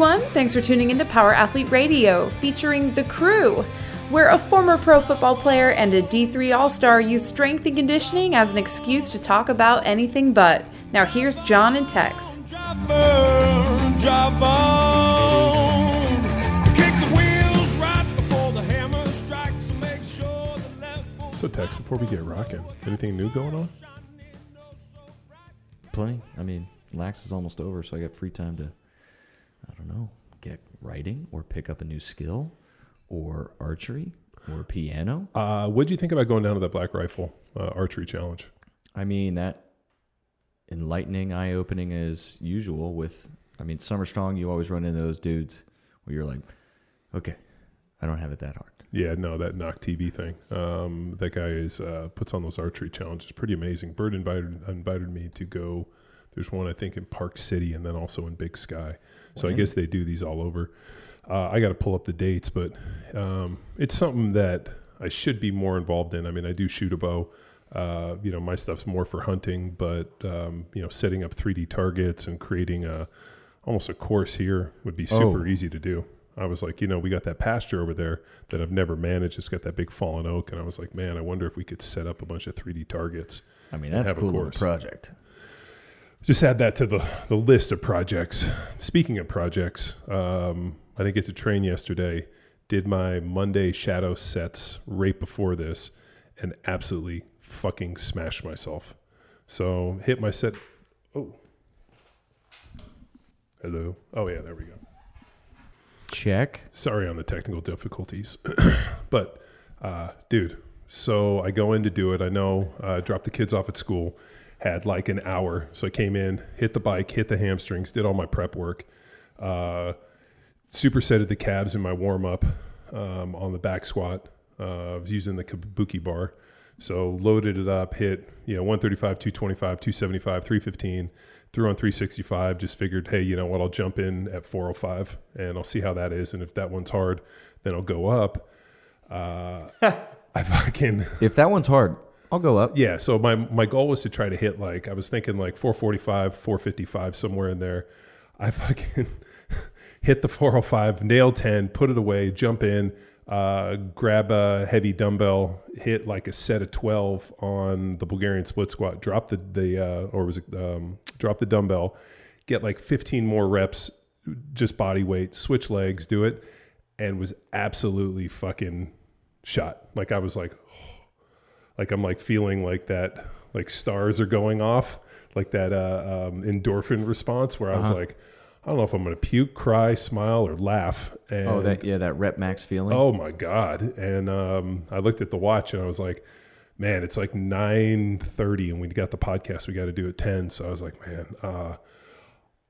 everyone. Thanks for tuning into Power Athlete Radio, featuring The Crew, where a former pro football player and a D3 All Star use strength and conditioning as an excuse to talk about anything but. Now, here's John and Tex. So, Tex, before we get rocking, anything new going on? Plenty. I mean, lax is almost over, so I got free time to, I don't know, get writing or pick up a new skill or archery or piano. Uh, what did you think about going down to that Black Rifle uh, Archery Challenge? I mean, that enlightening, eye opening as usual with, I mean, Summer Strong, you always run into those dudes where you're like, okay, I don't have it that hard. Yeah, no, that knock TV thing. Um, that guy is uh, puts on those archery challenges. Pretty amazing. Bird invited invited me to go. There's one I think in Park City, and then also in Big Sky. So I guess they do these all over. Uh, I got to pull up the dates, but um, it's something that I should be more involved in. I mean, I do shoot a bow. Uh, you know, my stuff's more for hunting, but um, you know, setting up 3D targets and creating a almost a course here would be super Oh. easy to do. I was like, you know, we got that pasture over there that I've never managed. It's got that big fallen oak, and I was like, man, I wonder if we could set up a bunch of 3D targets. I mean, that's have a cool project. Just add that to the, the list of projects. Speaking of projects, um, I didn't get to train yesterday. Did my Monday shadow sets right before this, and absolutely fucking smashed myself. So hit my set. Oh, hello. Oh yeah, there we go. Check. Sorry on the technical difficulties, but uh, dude. So I go in to do it. I know. Uh, dropped the kids off at school. Had like an hour, so I came in, hit the bike, hit the hamstrings, did all my prep work. Uh, supersetted the calves in my warm up um, on the back squat. Uh, I was using the kabuki bar, so loaded it up, hit you know 135, 225, 275, 315 threw on 365 just figured hey you know what i'll jump in at 405 and i'll see how that is and if that one's hard then i'll go up uh, i fucking If that one's hard, I'll go up. yeah so my my goal was to try to hit like i was thinking like 445 455 somewhere in there i fucking hit the 405 nail 10 put it away jump in uh, grab a heavy dumbbell hit like a set of 12 on the bulgarian split squat drop the the uh, or was it um, drop the dumbbell get like 15 more reps just body weight switch legs do it and was absolutely fucking shot like i was like like I'm like feeling like that, like stars are going off, like that uh, um, endorphin response where I was Uh-huh. like, I don't know if I'm gonna puke, cry, smile, or laugh. And Oh, that yeah, that rep max feeling. oh my god! And um, I looked at the watch and I was like, man, it's like 9:30, and we got the podcast we got to do at 10. So I was like, man, uh,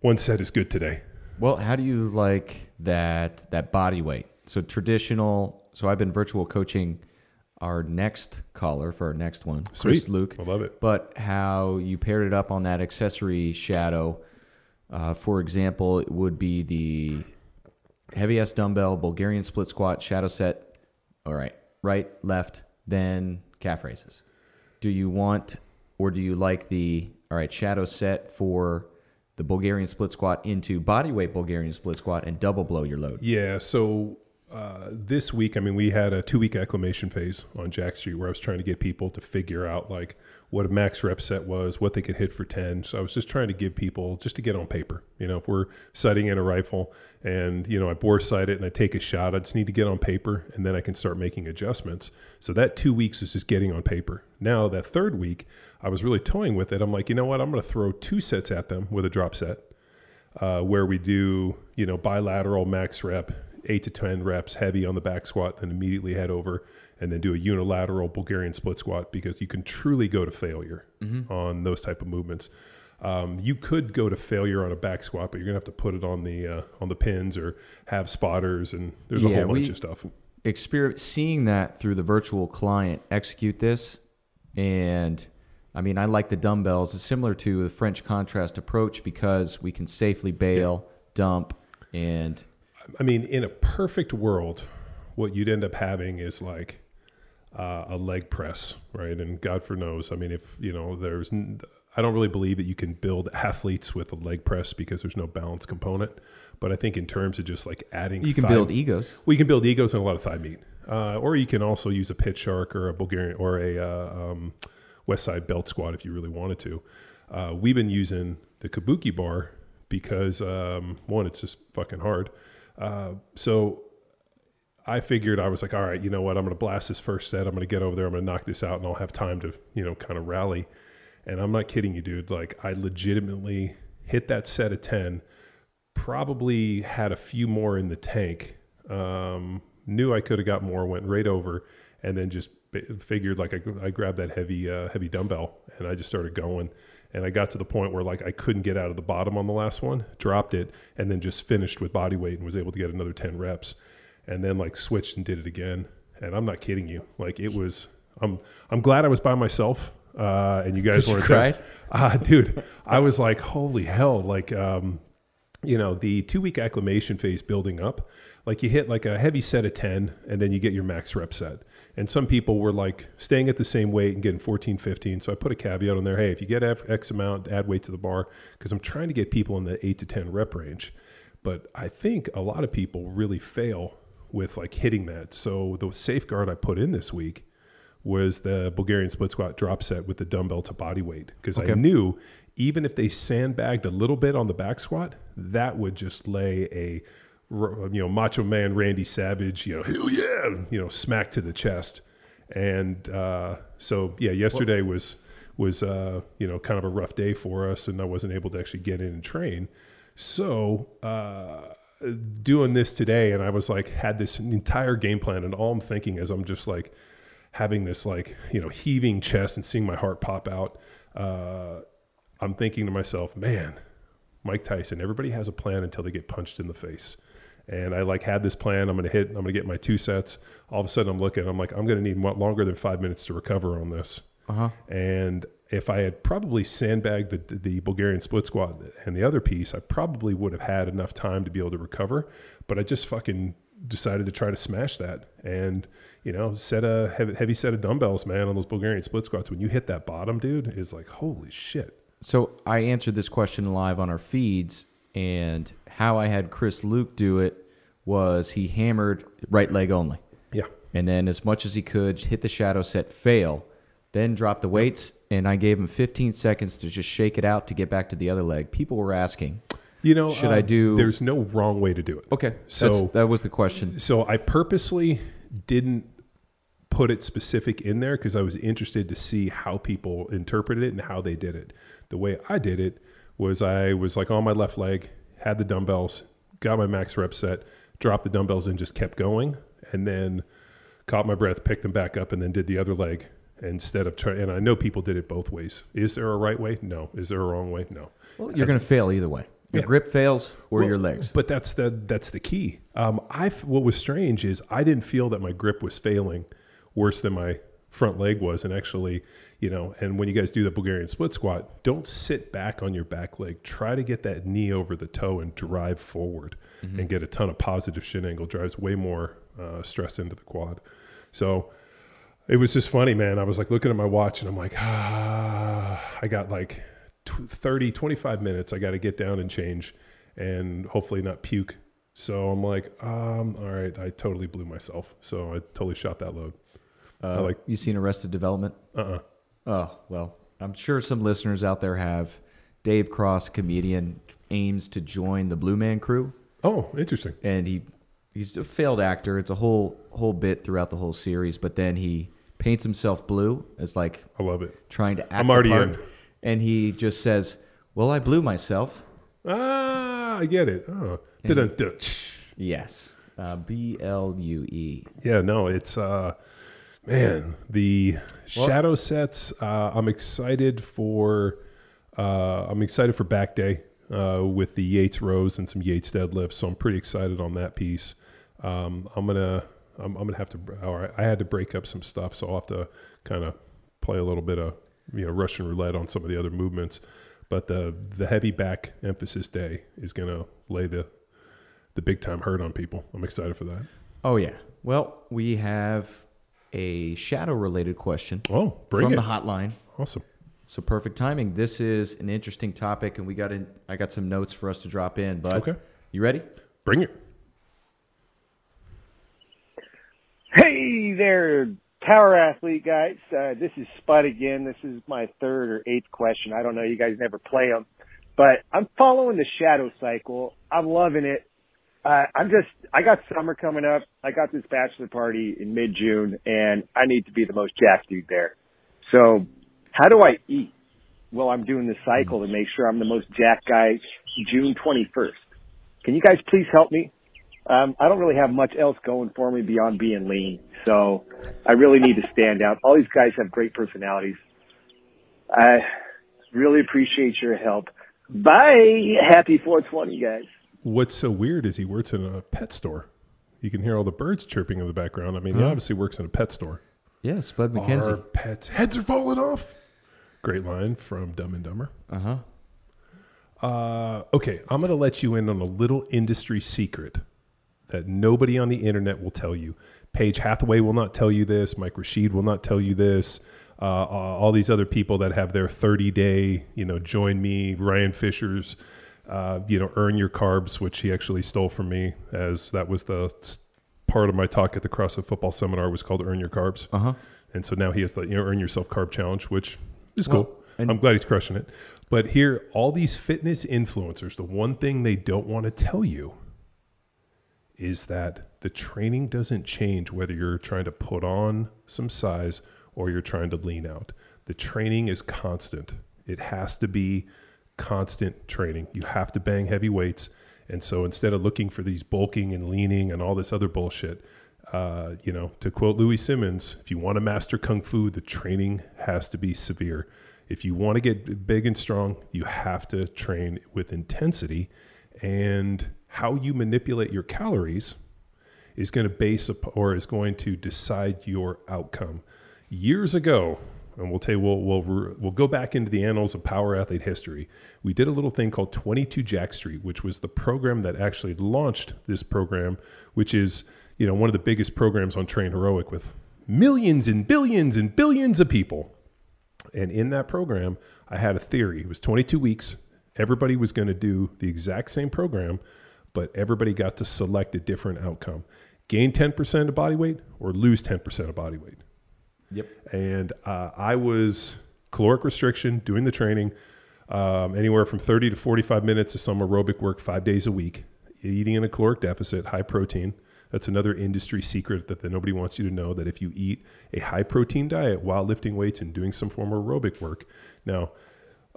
one set is good today. Well, how do you like that that body weight? So traditional. So I've been virtual coaching our next caller for our next one, Chris Sweet. Luke. I love it. But how you paired it up on that accessory shadow. Uh, for example, it would be the heavy S dumbbell, Bulgarian split squat, shadow set. All right, right, left, then calf raises. Do you want or do you like the all right shadow set for the Bulgarian split squat into bodyweight Bulgarian split squat and double blow your load? Yeah. So uh, this week, I mean, we had a two week acclimation phase on Jacked Street where I was trying to get people to figure out like what a max rep set was, what they could hit for 10. So I was just trying to give people just to get on paper. You know, if we're sighting in a rifle and, you know, I bore sight it and I take a shot, I just need to get on paper and then I can start making adjustments. So that two weeks was just getting on paper. Now, that third week, I was really toying with it. I'm like, you know what? I'm going to throw two sets at them with a drop set uh, where we do you know bilateral max rep, eight to ten reps heavy on the back squat, then immediately head over and then do a unilateral Bulgarian split squat because you can truly go to failure on those type of movements. Um, you could go to failure on a back squat, but you're gonna have to put it on the uh, on the pins or have spotters, and there's a Yeah, whole bunch of stuff. Exper- seeing that through the virtual client execute this, and I mean, I like the dumbbells. It's similar to the French contrast approach because we can safely bail, dump, and I mean, in a perfect world, what you'd end up having is like uh, a leg press, right? And God for knows, I mean, if you know, there's, n- I don't really believe that you can build athletes with a leg press because there's no balance component. But I think in terms of just like adding, You can thigh- build egos. well, you can build egos and a lot of thigh meat, uh, or you can also use a pit shark or a Bulgarian or a uh, um, West Side belt squat if you really wanted to. Uh, we've been using the Kabuki bar because um, one, it's just fucking hard. Uh, so I figured I was like, all right, you know what? I'm going to blast this first set. I'm going to get over there. I'm going to knock this out, and I'll have time to, you know, kind of rally. And I'm not kidding you, dude. Like I legitimately hit that set of ten. Probably had a few more in the tank. Um, knew I could have got more. Went right over, and then just figured like I, I grabbed that heavy uh, heavy dumbbell, and I just started going. And I got to the point where like I couldn't get out of the bottom on the last one, dropped it, and then just finished with body weight and was able to get another ten reps and then like switched and did it again. And I'm not kidding you. Like it was. I'm I'm glad I was by myself. Uh, and you guys weren't cried? Ah, dude, I was like, holy hell! Like, um, you know, the two week acclimation phase building up. Like you hit like a heavy set of ten, and then you get your max rep set. And some people were like staying at the same weight and getting 14, 15. So I put a caveat on there. Hey, if you get X amount, add weight to the bar because I'm trying to get people in the eight to 10 rep range. But I think a lot of people really fail with like hitting that. So the safeguard I put in this week was the Bulgarian split squat drop set with the dumbbell to body weight because I knew even if they sandbagged a little bit on the back squat, that would just lay a you know macho man Randy Savage, you know, hell yeah, you know, smack to the chest. And uh, so yeah, yesterday was was uh, you know kind of a rough day for us, and I wasn't able to actually get in and train. So uh, doing this today, and I was like had this entire game plan, and all I'm thinking is I'm just like having this like you know heaving chest and seeing my heart pop out. Uh, I'm thinking to myself, man, Mike Tyson. Everybody has a plan until they get punched in the face. And I like had this plan. I'm going to hit. I'm going to get my two sets. All of a sudden, I'm looking. I'm like, I'm going to need longer than five minutes to recover on this. Uh huh. And if I had probably sandbagged the, the Bulgarian split squat and the other piece, I probably would have had enough time to be able to recover. But I just fucking decided to try to smash that. And, you know, set a heavy, heavy set of dumbbells, man, on those Bulgarian split squats. When you hit that bottom, dude, is like, holy shit. So I answered this question live on our feeds, and how I had Chris Luke do it was he hammered right leg only, Yeah. and then as much as he could hit the shadow set, fail, then drop the weights, and I gave him 15 seconds to just shake it out to get back to the other leg. People were asking, You know, Should uh, I do- There's no wrong way to do it. okay, So- so that was the question. So I purposely didn't put it specific in there because I was interested to see how people interpreted it and how they did it. The way I did it was I was like on my left leg, had the dumbbells, got my max rep set, dropped the dumbbells and just kept going, and then caught my breath, picked them back up, and then did the other leg instead of trying. And I know people did it both ways. Is there a right way? No. Is there a wrong way? No. Well, you're going to fail either way. Your Yeah. grip fails or Well, your legs. But that's the that's the key. Um, I what was strange is I didn't feel that my grip was failing worse than my front leg was, and actually, you know, and when you guys do the Bulgarian split squat, don't sit back on your back leg. Try to get that knee over the toe and drive forward, and get a ton of positive shin angle. Drives way more uh, stress into the quad. So it was just funny, man. I was like looking at my watch and I'm like, ah, I got like tw 30, 25 minutes. I got to get down and change and hopefully not puke. So I'm like, um, all right, I totally blew myself. So I totally shot that load. Uh, like- you seen Arrested Development? Uh uh Oh, well, I'm sure some listeners out there have. Dave Cross, comedian, aims to join the Blue Man crew, Oh, interesting. and he he's a failed actor. It's a whole whole bit throughout the whole series, but then he paints himself blue as like I love it. trying to act I'm already part, in. and he just says, "Well, I blew myself." Ah, I get it. Oh, Yes, uh, B L U E. Yeah, no, it's uh man, the Well- shadow sets, uh I'm excited for uh I'm excited for back day uh with the Yates rows and some Yates deadlifts, so I'm pretty excited on that piece. Um I'm going to I'm, I'm to have to or I had to break up some stuff, so I'll have to kind of play a little bit of you know Russian roulette on some of the other movements. But the the heavy back emphasis day is going to lay the the big time hurt on people. I'm excited for that. Oh yeah. Well, we have a shadow related question Oh, bring from it. the hotline. awesome. So perfect timing. This is an interesting topic, and we got in. I got some notes for us to drop in. But Okay. you ready? Bring it. Hey there, power athlete guys. Uh, this is Spud again. This is my third or eighth question. I don't know. You guys never play them, but I'm following the shadow cycle. I'm loving it. Uh, I'm just, I got summer coming up. I got this bachelor party in mid June and I need to be the most jacked dude there. So how do I eat? Well, I'm doing the cycle to make sure I'm the most jacked guy June 21st. Can you guys please help me? Um, I don't really have much else going for me beyond being lean. So I really need to stand out. All these guys have great personalities. I really appreciate your help. Bye. Happy 420, guys. What's so weird is he works in a pet store. You can hear all the birds chirping in the background. I mean, he obviously works in a pet store. Yes, Bud Our McKenzie. pets' heads are falling off. Great line from Dumb and Dumber. Uh huh. Uh, okay, I'm going to let you in on a little industry secret that nobody on the internet will tell you. Paige Hathaway will not tell you this. Mike Rashid will not tell you this. Uh, all these other people that have their 30 day, you know, join me, Ryan Fisher's, uh, you know, earn your carbs, which he actually stole from me, as that was the part of my talk at the CrossFit Football Seminar was called Earn Your Carbs. Uh huh. And so now he has the you know earn yourself carb challenge, which is Well, cool. and- I'm glad he's crushing it. But here, all these fitness influencers, the one thing they don't want to tell you is that the training doesn't change whether you're trying to put on some size or you're trying to lean out. The training is constant. It has to be constant training. You have to bang heavy weights. And so instead of looking for these bulking and leaning and all this other bullshit, uh, you know, to quote Louie Simmons, if you want to master kung fu, the training has to be severe. If you want to get big and strong, you have to train with intensity. And how you manipulate your calories is going to base up or is going to decide your outcome. Years ago, and we'll tell you, we'll, we'll, we'll go back into the annals of power athlete history. We did a little thing called 22 Jacked Street, which was the program that actually launched this program, which is, you know, one of the biggest programs on TrainHeroic with millions and billions and billions of people. And in that program, I had a theory. It was 22 weeks. Everybody was going to do the exact same program, but everybody got to select a different outcome gain 10% of body weight or lose 10% of body weight. Yep. And uh, I was caloric restriction, doing the training, um, anywhere from 30 to 45 minutes of some aerobic work five days a week, eating in a caloric deficit, high protein. That's another industry secret that, that nobody wants you to know that if you eat a high protein diet while lifting weights and doing some form of aerobic work. Now,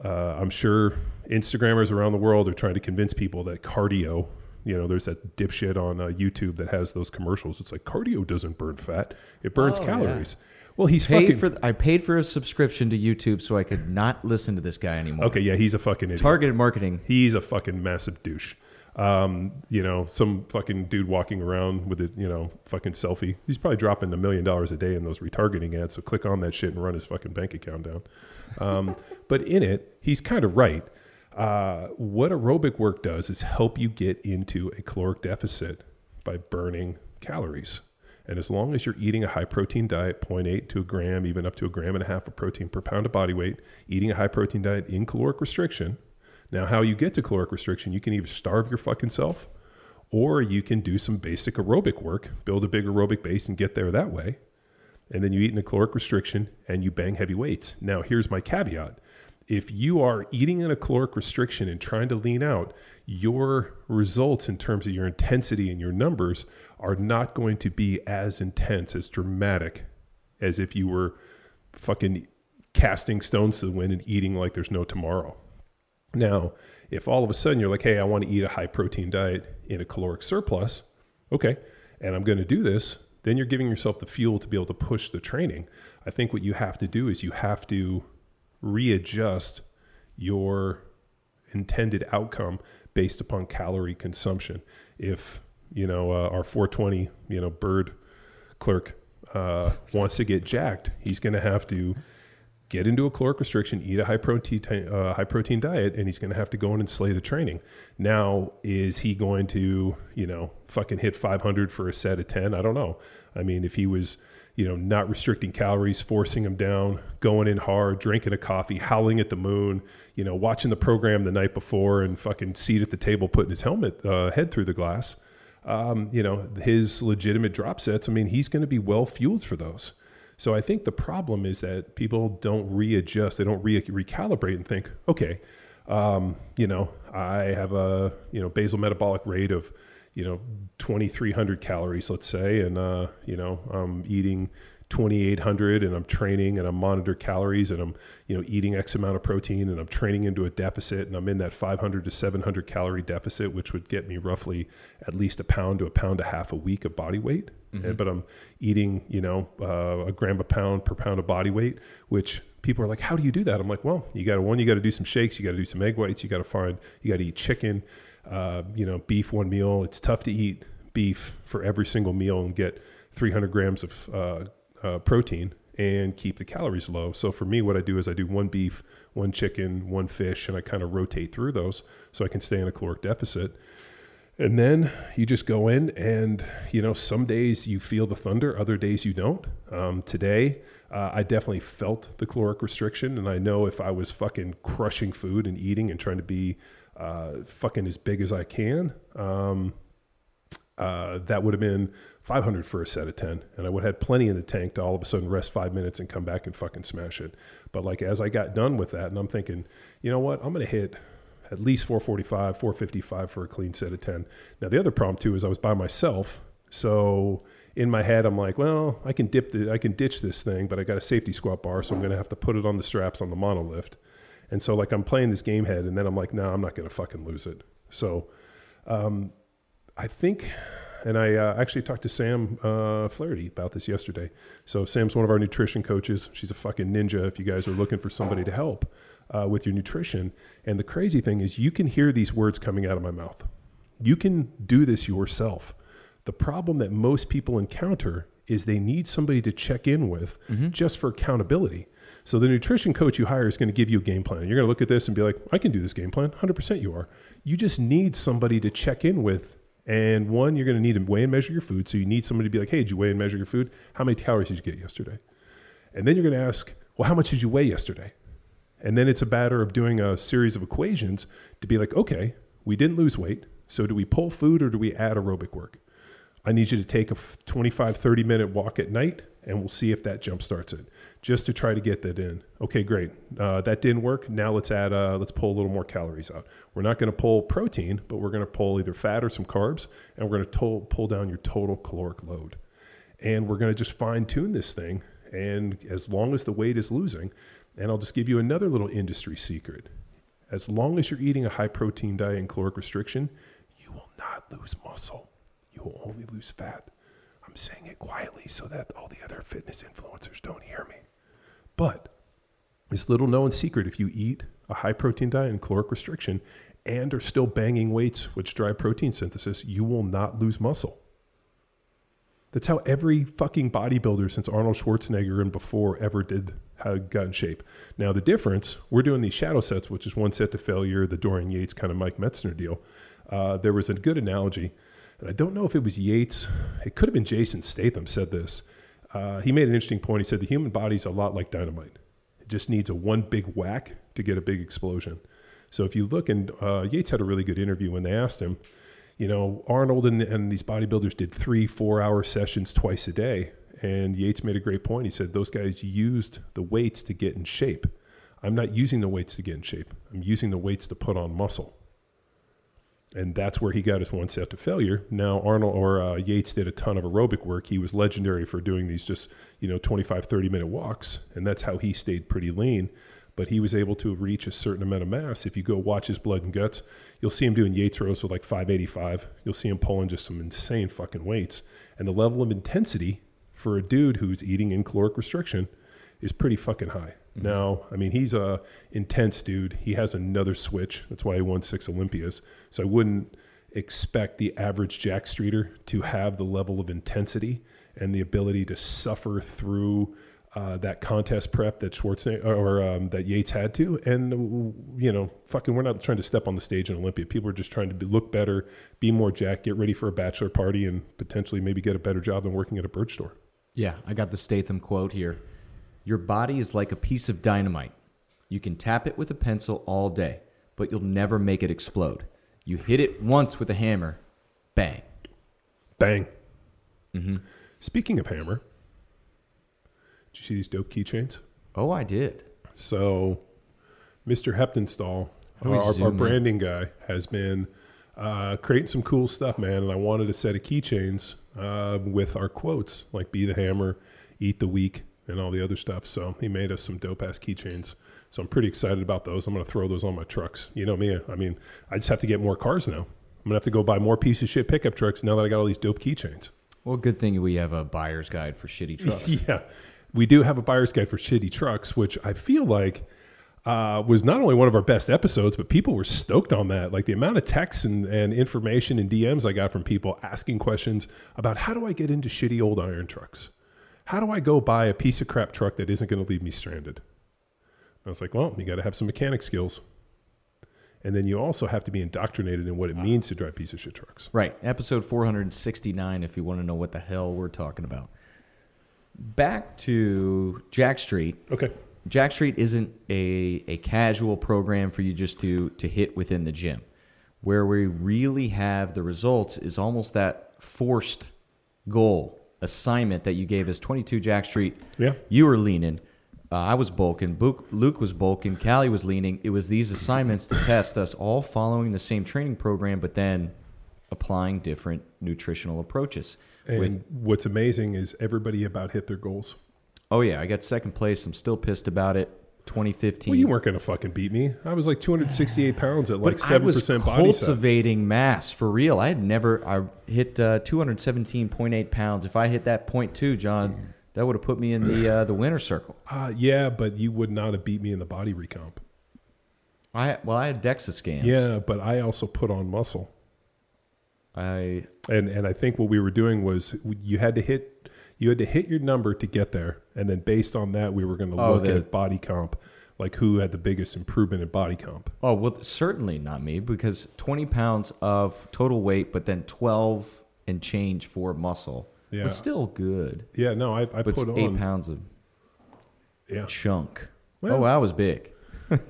uh, I'm sure Instagrammers around the world are trying to convince people that cardio, you know, there's that dipshit on uh, YouTube that has those commercials. It's like cardio doesn't burn fat; it burns Oh, yeah. Well, he's Paid fucking for. I paid for a subscription to YouTube so I could not listen to this guy anymore. okay. Yeah, he's a fucking idiot. Targeted marketing. He's a fucking massive douche. Um, you know, some fucking dude walking around with a you know fucking selfie. He's probably dropping a million dollars a day in those retargeting ads. So click on that shit and run his fucking bank account down. Um, but in it, he's kind of right. Uh, what aerobic work does is help you get into a caloric deficit by burning calories. And as long as you're eating a high protein diet, 0.8 to a gram, even up to a gram and a half of protein per pound of body weight, eating a high protein diet in caloric restriction. Now, how you get to caloric restriction, you can either starve your fucking self or you can do some basic aerobic work, build a big aerobic base and get there that way. And then you eat in a caloric restriction and you bang heavy weights. Now, here's my caveat if you are eating in a caloric restriction and trying to lean out, your results in terms of your intensity and your numbers are not going to be as intense, as dramatic as if you were fucking casting stones to the wind and eating like there's no tomorrow. Now, if all of a sudden you're like, hey, I want to eat a high protein diet in a caloric surplus, okay, and I'm going to do this, then you're giving yourself the fuel to be able to push the training. I think what you have to do is you have to readjust your intended outcome based upon calorie consumption. If you know uh, our 420, you know, bird clerk uh, wants to get jacked, he's going to have to get into a caloric restriction, eat a high protein uh, high protein diet, and he's going to have to go in and slay the training. Now, is he going to you know fucking hit 500 for a set of 10? I don't know. I mean, if he was you know, not restricting calories, forcing them down, going in hard, drinking a coffee, howling at the moon, you know, watching the program the night before and fucking seat at the table, putting his helmet uh, head through the glass. Um, you know, his legitimate drop sets. I mean, he's going to be well fueled for those. So I think the problem is that people don't readjust, they don't re- recalibrate and think, okay, um, you know, I have a you know basal metabolic rate of you know 2,300 calories, let's say, and uh, you know I'm eating 2,800 and I'm training and I'm monitor calories and I'm, you know, eating X amount of protein and I'm training into a deficit and I'm in that 500 to 700 calorie deficit, which would get me roughly at least a pound to a pound a half a week of body weight. Mm-hmm. But I'm eating, you know, uh, a gram a pound per pound of body weight, which people are like, how do you do that? I'm like, well, you got to, one, you got to do some shakes, you got to do some egg whites, you got to find, you got to eat chicken, uh, you know, beef one meal. It's tough to eat beef for every single meal and get 300 grams of, uh, uh, protein and keep the calories low. So for me, what I do is I do one beef, one chicken, one fish, and I kind of rotate through those so I can stay in a caloric deficit. And then you just go in, and you know, some days you feel the thunder, other days you don't. Um, today, uh, I definitely felt the caloric restriction, and I know if I was fucking crushing food and eating and trying to be uh, fucking as big as I can, um, uh, that would have been 500 for a set of 10 and i would have had plenty in the tank to all of a sudden rest five minutes and come back and fucking smash it. But like as i got done with that and i'm thinking you know what? I'm going to hit at least 445 455 for a clean set of 10 now the other problem too is i was by myself. So in my head i'm like well i can dip the i can ditch this thing but i got a safety squat bar so i'm going to have to put it on the straps on the monolift and so like i'm playing this game head and then i'm like no i'm not going to fucking lose it so um, i think and I uh, actually talked to Sam uh, Flaherty about this yesterday. So Sam's one of our nutrition coaches. She's a fucking ninja. If you guys are looking for somebody to help uh, with your nutrition, and the crazy thing is, you can hear these words coming out of my mouth. You can do this yourself. The problem that most people encounter is they need somebody to check in with mm-hmm. just for accountability. So the nutrition coach you hire is going to give you a game plan. You're going to look at this and be like, I can do this game plan. 100% you are. You just need somebody to check in with and one, you're going to need to weigh and measure your food. So you need somebody to be like, hey, did you weigh and measure your food? How many calories did you get yesterday? And then you're going to ask, well, how much did you weigh yesterday? And then it's a matter of doing a series of equations to be like, okay, we didn't lose weight. So do we pull food or do we add aerobic work? I need you to take a 25, 30 minute walk at night and we'll see if that jump starts it just to try to get that in. Okay, great. Uh, that didn't work. Now let's add, uh, let's pull a little more calories out. We're not going to pull protein, but we're going to pull either fat or some carbs, and we're going to pull down your total caloric load. And we're going to just fine tune this thing. And as long as the weight is losing, and I'll just give you another little industry secret. As long as you're eating a high protein diet and caloric restriction, you will not lose muscle. Will only lose fat. I'm saying it quietly so that all the other fitness influencers don't hear me. But this little known secret if you eat a high protein diet and caloric restriction and are still banging weights which drive protein synthesis, you will not lose muscle. That's how every fucking bodybuilder since Arnold Schwarzenegger and before ever did have got in shape. Now the difference, we're doing these shadow sets, which is one set to failure, the Dorian Yates kind of Mike Mentzer deal. Uh, there was a good analogy, I don't know if it was Yates, it could have been Jason Statham said this uh, he made an interesting point. He said the human body is a lot like dynamite. It just needs a one big whack to get a big explosion. So if you look, and uh, Yates had a really good interview when they asked him, you know, Arnold and, and these bodybuilders did three, four hour sessions twice a day. And Yates made a great point. He said those guys used the weights to get in shape. I'm not using the weights to get in shape. I'm using the weights to put on muscle and that's where he got his one set to failure. Now Arnold or uh, Yates did a ton of aerobic work. He was legendary for doing these just you know 25 30 minute walks and that's how he stayed pretty lean but he was able to reach a certain amount of mass. If you go watch his blood and guts, you'll see him doing Yates rows with like 585. You'll see him pulling just some insane fucking weights. And the level of intensity for a dude who's eating in caloric restriction is pretty fucking high. Mm-hmm. Now, I mean, he's a intense dude. He has another switch. That's why he won six Olympias. So I wouldn't expect the average Jacked Streeter to have the level of intensity and the ability to suffer through uh, that contest prep that Schwarzenegger or um, that Yates had to. And you know, fucking, we're not trying to step on the stage in Olympia. People are just trying to be, look better, be more Jack, get ready for a bachelor party, and potentially maybe get a better job than working at a bird store. Yeah, I got the Statham quote here. Your body is like a piece of dynamite. You can tap it with a pencil all day, but you'll never make it explode. You hit it once with a hammer, bang. Bang. Speaking of hammer, did you see these dope keychains? Oh, I did. So, Mr. Heptonstall, our, our branding guy, has been uh, creating some cool stuff, man. And I wanted a set of keychains uh, with our quotes, like "Be the Hammer," "Eat the Weak," and all the other stuff. So he made us some dope ass keychains. So I'm pretty excited about those. I'm gonna throw those on my trucks. You know me. I mean, I just have to get more cars now. I'm gonna have to go buy more piece of shit pickup trucks now that I got all these dope keychains. Well, good thing we have a buyer's guide for shitty trucks. Yeah, we do have a buyer's guide for shitty trucks, which I feel like uh, was not only one of our best episodes, but people were stoked on that. Like the amount of texts and, and information and DMs I got from people asking questions about how do I get into shitty old iron trucks? How do I go buy a piece of crap truck that isn't going to leave me stranded? I was like, well, you got to have some mechanic skills. And then you also have to be indoctrinated in what it means to drive piece of shit trucks. Right. Episode 469, if you want to know what the hell we're talking about. Back to Jacked Street. Okay. Jacked Street isn't a, a casual program for you just to, to hit within the gym. Where we really have the results is almost that forced goal assignment that you gave us 22 Jacked Street. Yeah. You were leaning. Uh, I was bulking. Luke, Luke was bulking. Callie was leaning. It was these assignments to test us all following the same training program, but then applying different nutritional approaches. And With, what's amazing is everybody about hit their goals. oh, yeah, I got second place. I'm still pissed about it. 2015. Well, you weren't going to fucking beat me. I was like 268 pounds at like But 7% body fat. cultivating mass for real. I had never. I hit uh, 217.8 pounds. If I hit that point two, John, that would have put me in the uh, the winner circle. Uh, yeah, but you would not have beat me in the body recomp. I well, I had DEXA scans. Yeah, but I also put on muscle. I And and I think what we were doing was you had to hit you had to hit your number to get there, and then based on that, we were going to Oh, look the- at body comp, like who had the biggest improvement in body comp. oh well, certainly not me because 20 pounds of total weight, but then 12 and change for muscle Yeah. was still good. Yeah, no, I, I But put eight on. pounds of Yeah, chunk. Well- oh, I was big.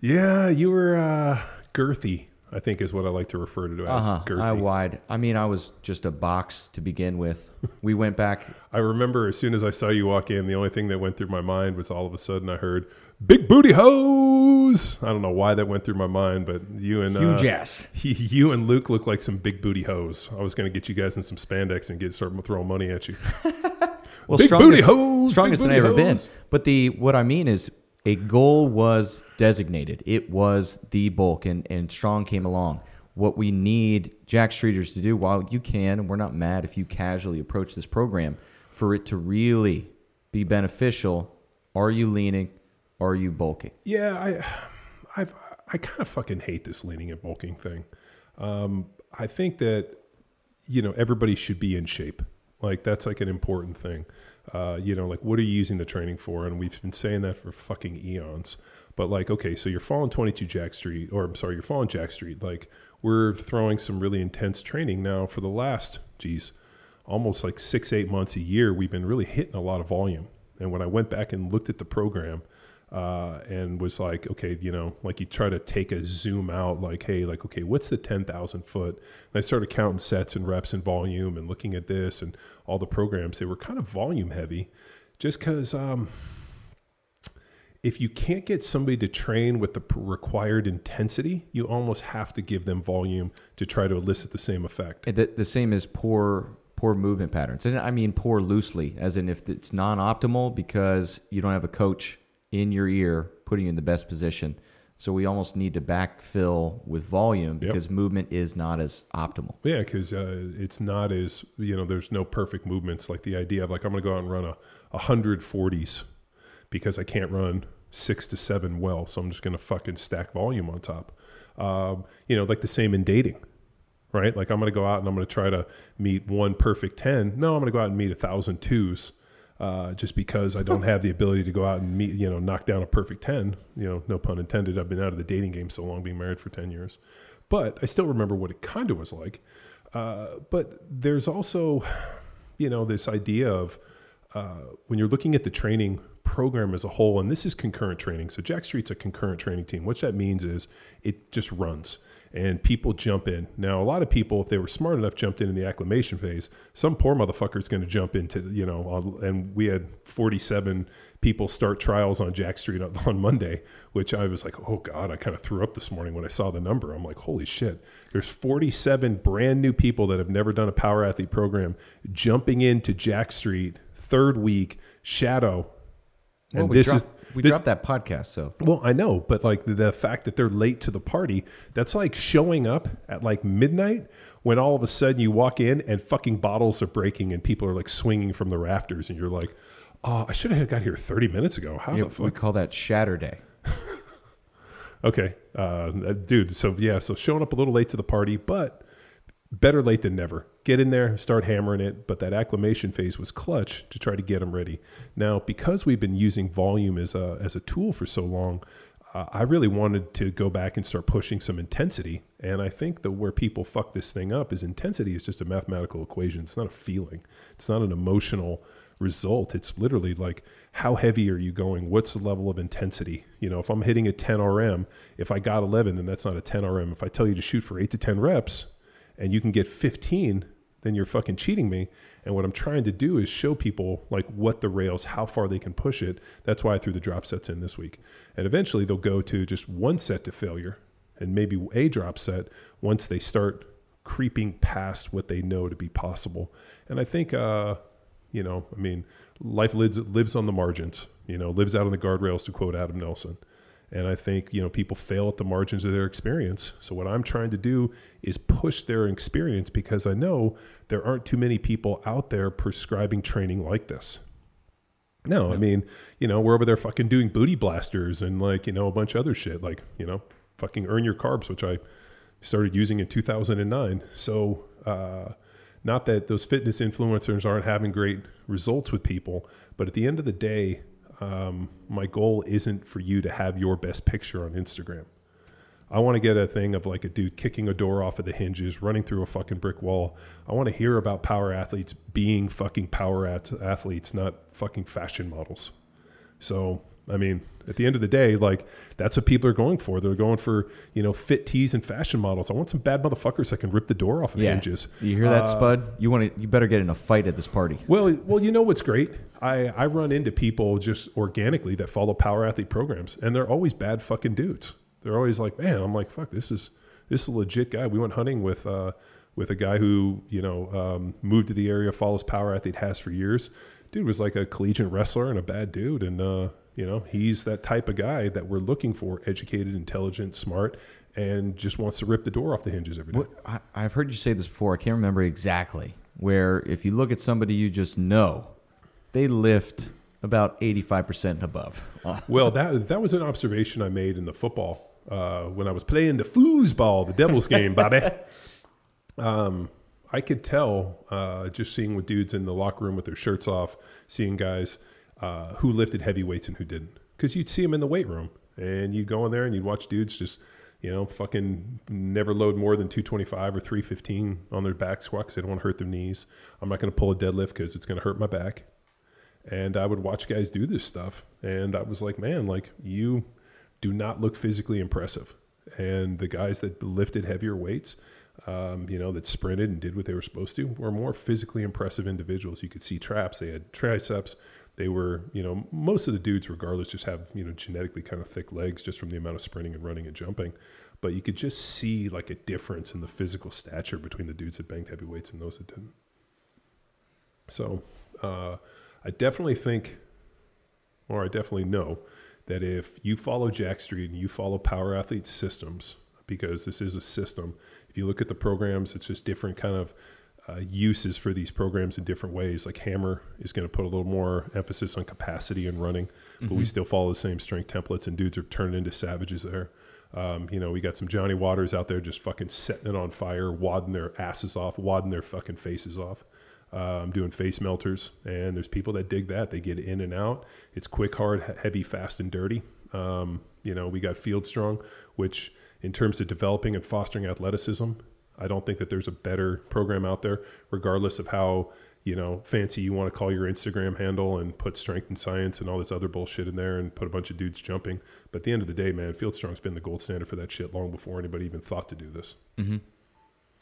yeah, you were uh, girthy. I think is what I like to refer to as Uh huh. girthy. I wide. I mean, I was just a box to begin with. We went back I remember as soon as I saw you walk in, the only thing that went through my mind was all of a sudden I heard "big booty hose." I don't know why that went through my mind, but you and uh, huge ass. you and Luke look like some big booty hoes. I was going to get you guys in some spandex and get start throwing money at you. well, Big strongest, booty hoes, strongest than I ever been. But the what I mean is a goal was designated. It was the bulk, and and strong came along. What we need Jacked Streeters to do, while you can, and we're not mad if you casually approach this program, for it to really be beneficial, are you leaning? Are you bulking? Yeah, I, I, I kind of fucking hate this leaning and bulking thing. Um, I think that you know everybody should be in shape. Like that's like an important thing. Uh, you know, like what are you using the training for? And we've been saying that for fucking eons. But like, okay, so you're following 22 Jacked Street, or I'm sorry, you're following Jacked Street. Like we're throwing some really intense training now for the last, geez, almost like six, eight months a year. We've been really hitting a lot of volume. And when I went back and looked at the program, uh, and was like, okay, you know, like you try to take a zoom out, like, hey, like, okay, what's the 10,000 foot? And I started counting sets and reps and volume and looking at this and all the programs. They were kind of volume heavy just because um, if you can't get somebody to train with the required intensity, you almost have to give them volume to try to elicit the same effect. The, the same as poor poor movement patterns, and I mean poor loosely, as in if it's non optimal because you don't have a coach in your ear putting you in the best position. So we almost need to backfill with volume Yep. because movement is not as optimal. Yeah, because uh, it's not as you know. There's no perfect movements. Like the idea of like I'm going to go out and run a, a hundred forties because I can't run six to seven well, so I'm just going to fucking stack volume on top. Um, you know, like the same in dating, right? Like I'm going to go out and I'm going to try to meet one perfect ten. No, I'm going to go out and meet a thousand twos. Uh, just because I don't have the ability to go out and meet, you know, knock down a perfect 10, you know, no pun intended. I've been out of the dating game so long, being married for 10 years. But I still remember what it kind of was like. Uh, but there's also, you know, this idea of uh, when you're looking at the training program as a whole, and this is concurrent training. So Jacked Street's a concurrent training team. What that means is it just runs and people jump in. Now, a lot of people, if they were smart enough, jumped in in the acclimation phase. Some poor motherfucker is going to jump into, you know, and we had 47 people start trials on Jacked Street on, on Monday, which I was like, oh God, I kind of threw up this morning when I saw the number. I'm like, holy shit. There's 47 brand new people that have never done a power athlete program jumping into Jacked Street, third week, shadow. Well, and we this dropped, is we this- dropped that podcast, so well, I know, but like the, the fact that they're late to the party, that's like showing up at like midnight when all of a sudden you walk in and fucking bottles are breaking and people are like swinging from the rafters and you're like, oh, I should have got here 30 minutes ago. How yeah, the we call that Shatter Day. Okay, uh, dude. So yeah, so showing up a little late to the party, but better late than never. Get in there, start hammering it. But that acclimation phase was clutch to try to get them ready. Now, because we've been using volume as a as a tool for so long, uh, I really wanted to go back and start pushing some intensity. And I think that where people fuck this thing up is intensity is just a mathematical equation. It's not a feeling. It's not an emotional result. It's literally like how heavy are you going? What's the level of intensity? You know, if I'm hitting a 10 RM, if I got 11, then that's not a 10 RM. If I tell you to shoot for 8 to 10 reps and you can get 15, then you're fucking cheating me. And what I'm trying to do is show people like what the rails, how far they can push it. That's why I threw the drop sets in this week. And eventually they'll go to just one set to failure and maybe a drop set once they start creeping past what they know to be possible. And I think, uh, you know, I mean, life lives lives on the margins. You know, lives out on the guardrails, to quote Adam Nelson. And I think you know people fail at the margins of their experience. So what I'm trying to do is push their experience because I know there aren't too many people out there prescribing training like this. No, I mean, you know, we're over there fucking doing booty blasters and like, you know, a bunch of other shit, like, you know, fucking earn your carbs, which I started using in 2009. So, uh, not that those fitness influencers aren't having great results with people, but at the end of the day, um, my goal isn't for you to have your best picture on Instagram. I want to get a thing of like a dude kicking a door off of the hinges, running through a fucking brick wall. I want to hear about power athletes being fucking power at- athletes, not fucking fashion models. So, I mean, at the end of the day, like that's what people are going for. They're going for you know fit tees and fashion models. I want some bad motherfuckers that can rip the door off of the hinges. You hear that, Uh, Spud? You want to? You better get in a fight at this party. Well, well, you know what's great? I, I run into people just organically that follow power athlete programs, and they're always bad fucking dudes. They're always like, man, I'm like, fuck, this is this is a legit guy. We went hunting with uh, with a guy who you know um, moved to the area, follows power athlete, has for years. Dude was like a collegiate wrestler and a bad dude, and uh, you know he's that type of guy that we're looking for: educated, intelligent, smart, and just wants to rip the door off the hinges every day. What, I, I've heard you say this before. I can't remember exactly. Where if you look at somebody you just know, they lift about eighty-five percent and above. Well, that that was an observation I made in the football uh, when I was playing the foosball, the Devils game, Bobby. Um, I could tell uh, just seeing with dudes in the locker room with their shirts off, seeing guys uh, who lifted heavy weights and who didn't, because you'd see them in the weight room, and you'd go in there and you'd watch dudes just. You know, fucking never load more than 225 or 315 on their back squat because they don't want to hurt their knees. I'm not going to pull a deadlift because it's going to hurt my back and I would watch guys do this stuff, and I was like, man, like you do not look physically impressive. And the guys that lifted heavier weights, um, you know, that sprinted and did what they were supposed to, were more physically impressive individuals. You could see traps; they had triceps. They were, you know, most of the dudes, regardless, just have you know genetically kind of thick legs just from the amount of sprinting and running and jumping. But you could just see like a difference in the physical stature between the dudes that banged heavy weights and those that didn't. So uh, I definitely think, or I definitely know, that if you follow Jacked Street and you follow Power Athlete systems, because this is a system, if you look at the programs, it's just different kind of uh, uses for these programs in different ways. Like Hammer is going to put a little more emphasis on capacity and running, but we still follow the same strength templates, and dudes are turning into savages there. Um, you know, we got some Johnny Waters out there just fucking setting it on fire, wadding their asses off, wadding their fucking faces off um, doing face melters, and there's people that dig that. They get in and out. It's quick, hard, heavy, fast, and dirty. Um, you know, we got Field Strong, which in terms of developing and fostering athleticism, I don't think that there's a better program out there, regardless of how you know, fancy you want to call your Instagram handle and put strength and science and all this other bullshit in there and put a bunch of dudes jumping. But at the end of the day, man, Field Strong's been the gold standard for that shit long before anybody even thought to do this. Mm-hmm.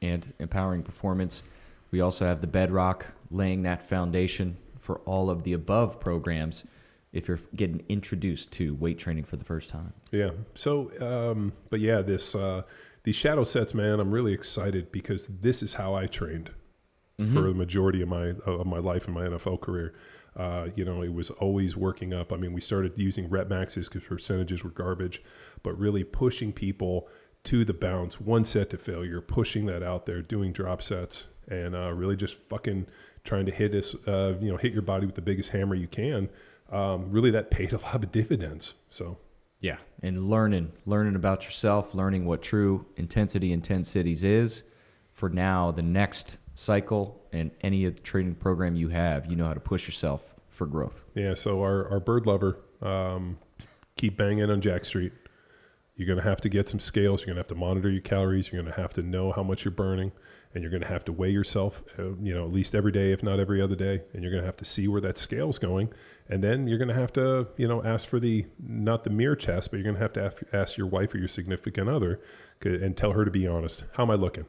And empowering performance. We also have the bedrock laying that foundation for all of the above programs if you're getting introduced to weight training for the first time. Yeah. So, um, but yeah, this uh, these shadow sets, man, I'm really excited because this is how I trained mm-hmm. for the majority of my of my life and my NFL career. Uh, you know, it was always working up. I mean, we started using rep maxes because percentages were garbage, but really pushing people to the bounce, one set to failure, pushing that out there, doing drop sets, and uh, really just fucking trying to hit us, uh, you know, hit your body with the biggest hammer you can. Um, really, that paid a lot of dividends. So, yeah, and learning, learning about yourself, learning what true intensity in ten cities is. For now, the next cycle and any of the training program you have, you know how to push yourself for growth. Yeah. So our our bird lover, um, keep banging on Jacked Street. You're going to have to get some scales. You're going to have to monitor your calories. You're going to have to know how much you're burning, and you're going to have to weigh yourself, uh, you know, at least every day, if not every other day. And you're going to have to see where that scale's going, and then you're going to have to, you know, ask for the not the mirror test, but you're going to have to ask your wife or your significant other, and tell her to be honest. How am I looking?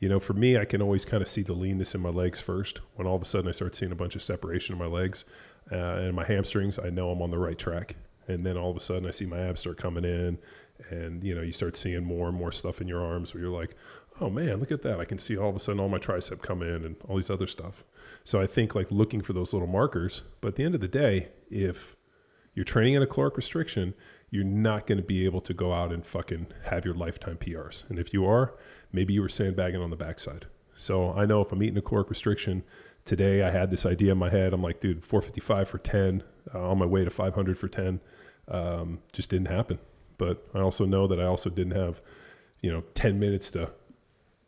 you know, for me, I can always kind of see the leanness in my legs first. When all of a sudden I start seeing a bunch of separation in my legs uh, and my hamstrings, I know I'm on the right track. And then all of a sudden I see my abs start coming in, and you know, you start seeing more and more stuff in your arms where you're like, oh man, look at that. I can see all of a sudden all my tricep come in and all these other stuff. So I think like looking for those little markers. But at the end of the day, if you're training in a caloric restriction, you're not going to be able to go out and fucking have your lifetime PRs. And if you are, maybe you were sandbagging on the backside. So I know if I'm eating a caloric restriction today, I had this idea in my head. I'm like, dude, 455 for 10, uh, on my way to 500 for 10, um, just didn't happen. But I also know that I also didn't have, you know, 10 minutes to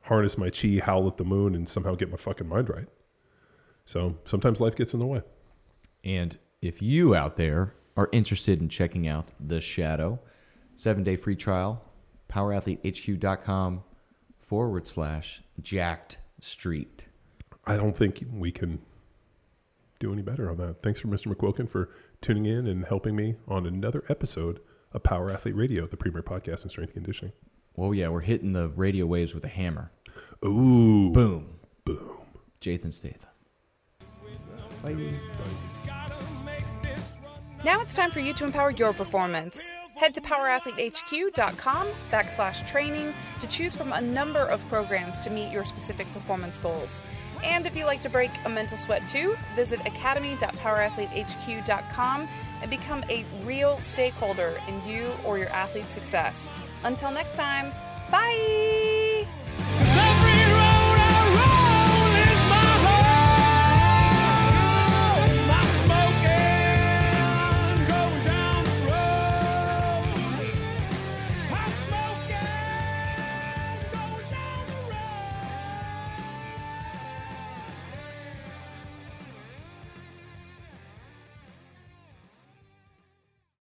harness my chi, howl at the moon, and somehow get my fucking mind right. So sometimes life gets in the way. And if you out there are interested in checking out The Shadow, seven day free trial, powerathletehq.com forward slash jacked street. I don't think we can do any better on that. Thanks for Mr. McQuilkin for tuning in and helping me on another episode of Power Athlete Radio, the premier podcast in strength conditioning. Well, yeah, we're hitting the radio waves with a hammer. Ooh. Boom. Boom. Jathan Statham. Bye. Bye. Now it's time for you to empower your performance. Head to powerathletehq.com backslash training to choose from a number of programs to meet your specific performance goals. And if you like to break a mental sweat too, visit academy.powerathletehq.com and become a real stakeholder in you or your athlete's success. Until next time, bye!